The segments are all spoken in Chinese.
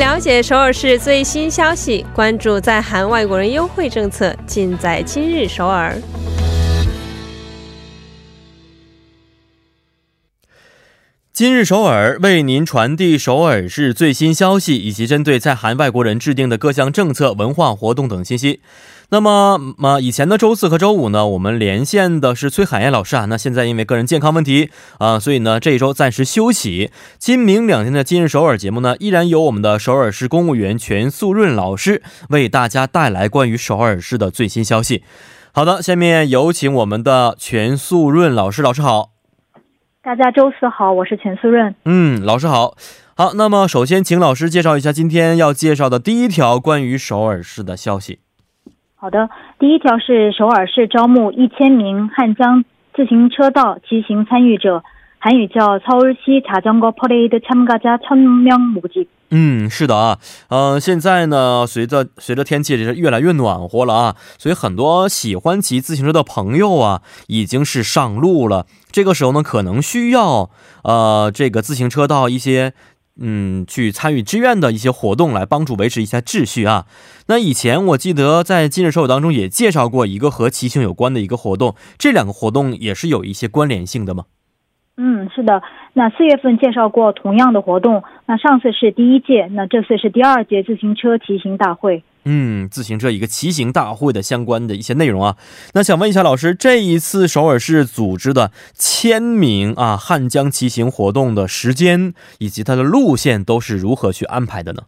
了解首尔市最新消息，关注在韩外国人优惠政策，尽在今日首尔。今日首尔为您传递首尔市最新消息，以及针对在韩外国人制定的各项政策、文化活动等信息。那么，嘛，以前的周四和周五呢，我们连线的是崔海燕老师啊。那现在因为个人健康问题啊，所以呢这一周暂时休息。今明两天的今日首尔节目呢，依然由我们的首尔市公务员全素润老师为大家带来关于首尔市的最新消息。好的，下面有请我们的全素润老师。老师好，大家周四好，我是全素润。嗯，老师好。好，那么首先请老师介绍一下今天要介绍的第一条关于首尔市的消息。好的，第一条是首尔市招募一千名汉江自行车道骑行参与者，韩语叫서울시자전거퍼레이드참가자천명모 집。 嗯，是的啊，呃，现在呢，随着随着天气也是越来越暖和了啊，所以很多喜欢骑自行车的朋友啊，已经是上路了。这个时候呢，可能需要呃这个自行车道一些。嗯，去参与志愿的一些活动，来帮助维持一下秩序啊。那以前我记得在今日首尔当中也介绍过一个和骑行有关的一个活动，这两个活动也是有一些关联性的吗？嗯，是的。那四月份介绍过同样的活动，那上次是第一届，那这次是第二届自行车骑行大会。嗯，自行车一个骑行大会的相关的一些内容啊，那想问一下老师，这一次首尔市组织的签名啊汉江骑行活动的时间以及它的路线都是如何去安排的呢？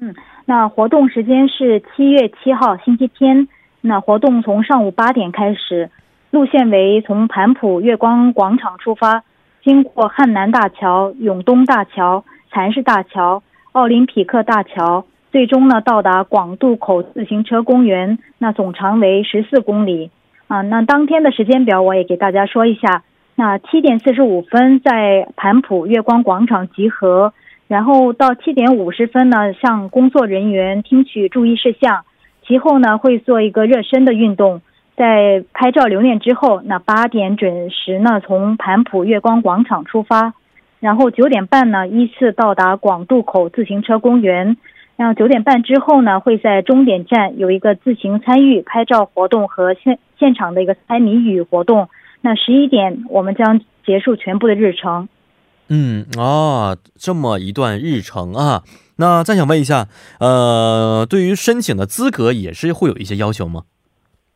嗯，那活动时间是七月七号星期天，那活动从上午八点开始，路线为从盘浦月光广场出发，经过汉南大桥、永东大桥、蚕市大桥、奥林匹克大桥。最终呢，到达广渡口自行车公园，那总长为十四公里啊。那当天的时间表我也给大家说一下。那七点四十五分在盘浦月光广场集合，然后到七点五十分呢，向工作人员听取注意事项。其后呢，会做一个热身的运动，在拍照留念之后，那八点准时呢，从盘浦月光广场出发，然后九点半呢，依次到达广渡口自行车公园。然后九点半之后呢，会在终点站有一个自行参与拍照活动和现现场的一个猜谜语活动。那十一点我们将结束全部的日程。嗯哦，这么一段日程啊。那再想问一下，呃，对于申请的资格也是会有一些要求吗？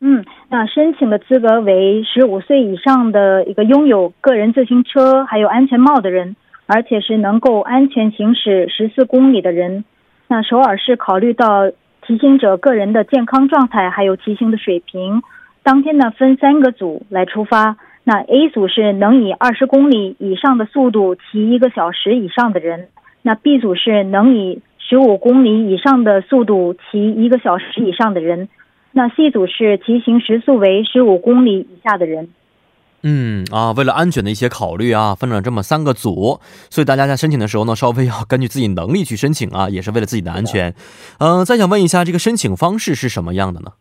嗯，那申请的资格为十五岁以上的一个拥有个人自行车还有安全帽的人，而且是能够安全行驶十四公里的人。那首尔市考虑到骑行者个人的健康状态，还有骑行的水平，当天呢分三个组来出发。那 A 组是能以二十公里以上的速度骑一个小时以上的人，那 B 组是能以十五公里以上的速度骑一个小时以上的人，那 C 组是骑行时速为十五公里以下的人。嗯啊，为了安全的一些考虑啊，分了这么三个组，所以大家在申请的时候呢，稍微要根据自己能力去申请啊，也是为了自己的安全。嗯，再想问一下，这个申请方式是什么样的呢？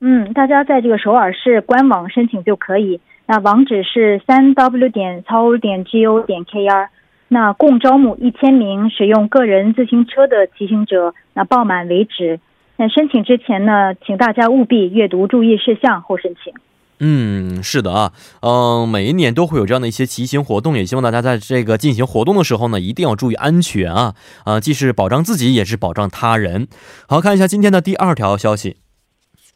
嗯，大家在这个首尔市官网申请就可以，那网址是三 w 点超点 g o 点 k r，那共招募一千名使用个人自行车的骑行者，那报满为止。那申请之前呢，请大家务必阅读注意事项后申请。嗯，是的啊，嗯，每一年都会有这样的一些骑行活动，也希望大家在这个进行活动的时候呢，一定要注意安全啊，啊，既是保障自己，也是保障他人。好，看一下今天的第二条消息。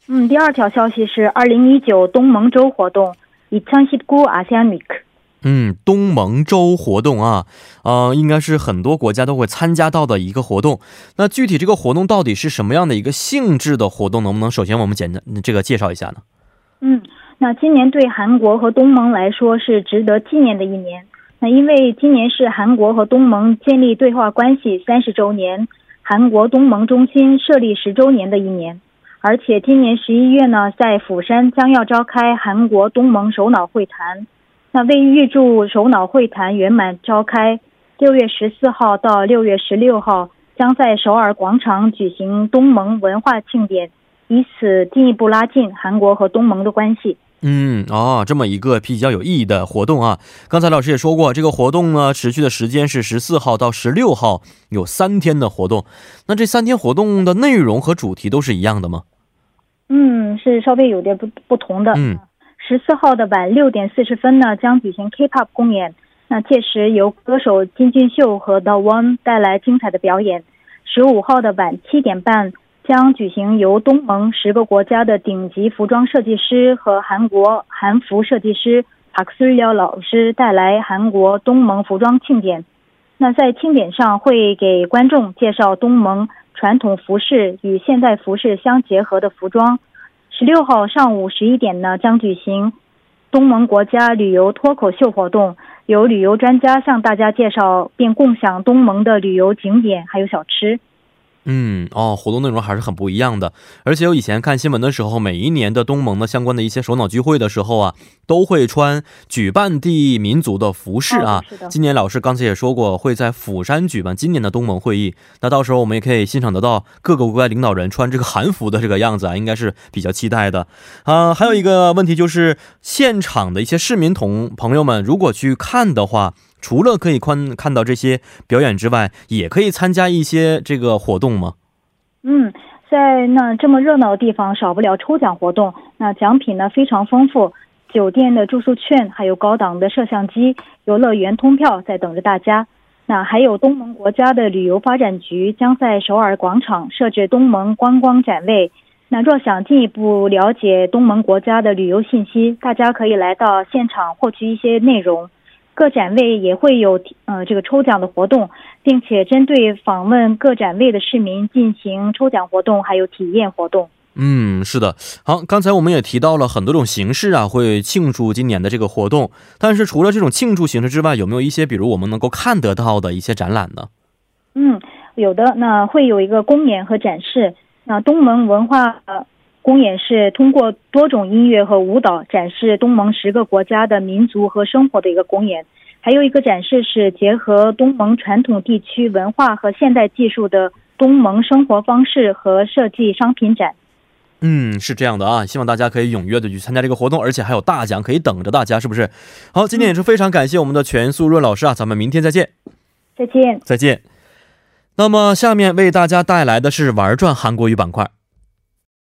嗯，第二条消息是二零一九东盟州活动。嗯，东盟周活动啊，呃，应该是很多国家都会参加到的一个活动。那具体这个活动到底是什么样的一个性质的活动？能不能首先我们简单这个介绍一下呢？嗯。那今年对韩国和东盟来说是值得纪念的一年。那因为今年是韩国和东盟建立对话关系三十周年，韩国东盟中心设立十周年的一年。而且今年十一月呢，在釜山将要召开韩国东盟首脑会谈。那为预祝首脑会谈圆满召开，六月十四号到六月十六号将在首尔广场举行东盟文化庆典，以此进一步拉近韩国和东盟的关系。嗯，哦，这么一个比较有意义的活动啊。刚才老师也说过，这个活动呢，持续的时间是十四号到十六号，有三天的活动。那这三天活动的内容和主题都是一样的吗？嗯，是稍微有点不不同的。嗯，十四号的晚六点四十分呢，将举行 K-pop 公演。那届时由歌手金俊秀和 The One 带来精彩的表演。十五号的晚七点半。将举行由东盟十个国家的顶级服装设计师和韩国韩服设计师帕克斯廖老师带来韩国东盟服装庆典。那在庆典上会给观众介绍东盟传统服饰与现代服饰相结合的服装。十六号上午十一点呢，将举行东盟国家旅游脱口秀活动，由旅游专家向大家介绍并共享东盟的旅游景点还有小吃。嗯哦，活动内容还是很不一样的。而且我以前看新闻的时候，每一年的东盟的相关的一些首脑聚会的时候啊，都会穿举办地民族的服饰啊。今年老师刚才也说过，会在釜山举办今年的东盟会议。那到时候我们也可以欣赏得到各个国家领导人穿这个韩服的这个样子啊，应该是比较期待的啊。还有一个问题就是，现场的一些市民同朋友们，如果去看的话。除了可以看看到这些表演之外，也可以参加一些这个活动吗？嗯，在那这么热闹的地方，少不了抽奖活动。那奖品呢非常丰富，酒店的住宿券，还有高档的摄像机、游乐园通票在等着大家。那还有东盟国家的旅游发展局将在首尔广场设置东盟观光展位。那若想进一步了解东盟国家的旅游信息，大家可以来到现场获取一些内容。各展位也会有呃这个抽奖的活动，并且针对访问各展位的市民进行抽奖活动，还有体验活动。嗯，是的。好，刚才我们也提到了很多种形式啊，会庆祝今年的这个活动。但是除了这种庆祝形式之外，有没有一些比如我们能够看得到的一些展览呢？嗯，有的。那会有一个公演和展示。那东盟文化。公演是通过多种音乐和舞蹈展示东盟十个国家的民族和生活的一个公演，还有一个展示是结合东盟传统地区文化和现代技术的东盟生活方式和设计商品展。嗯，是这样的啊，希望大家可以踊跃的去参加这个活动，而且还有大奖可以等着大家，是不是？好，今天也是非常感谢我们的全素润老师啊，咱们明天再见。再见，再见。那么下面为大家带来的是玩转韩国语板块。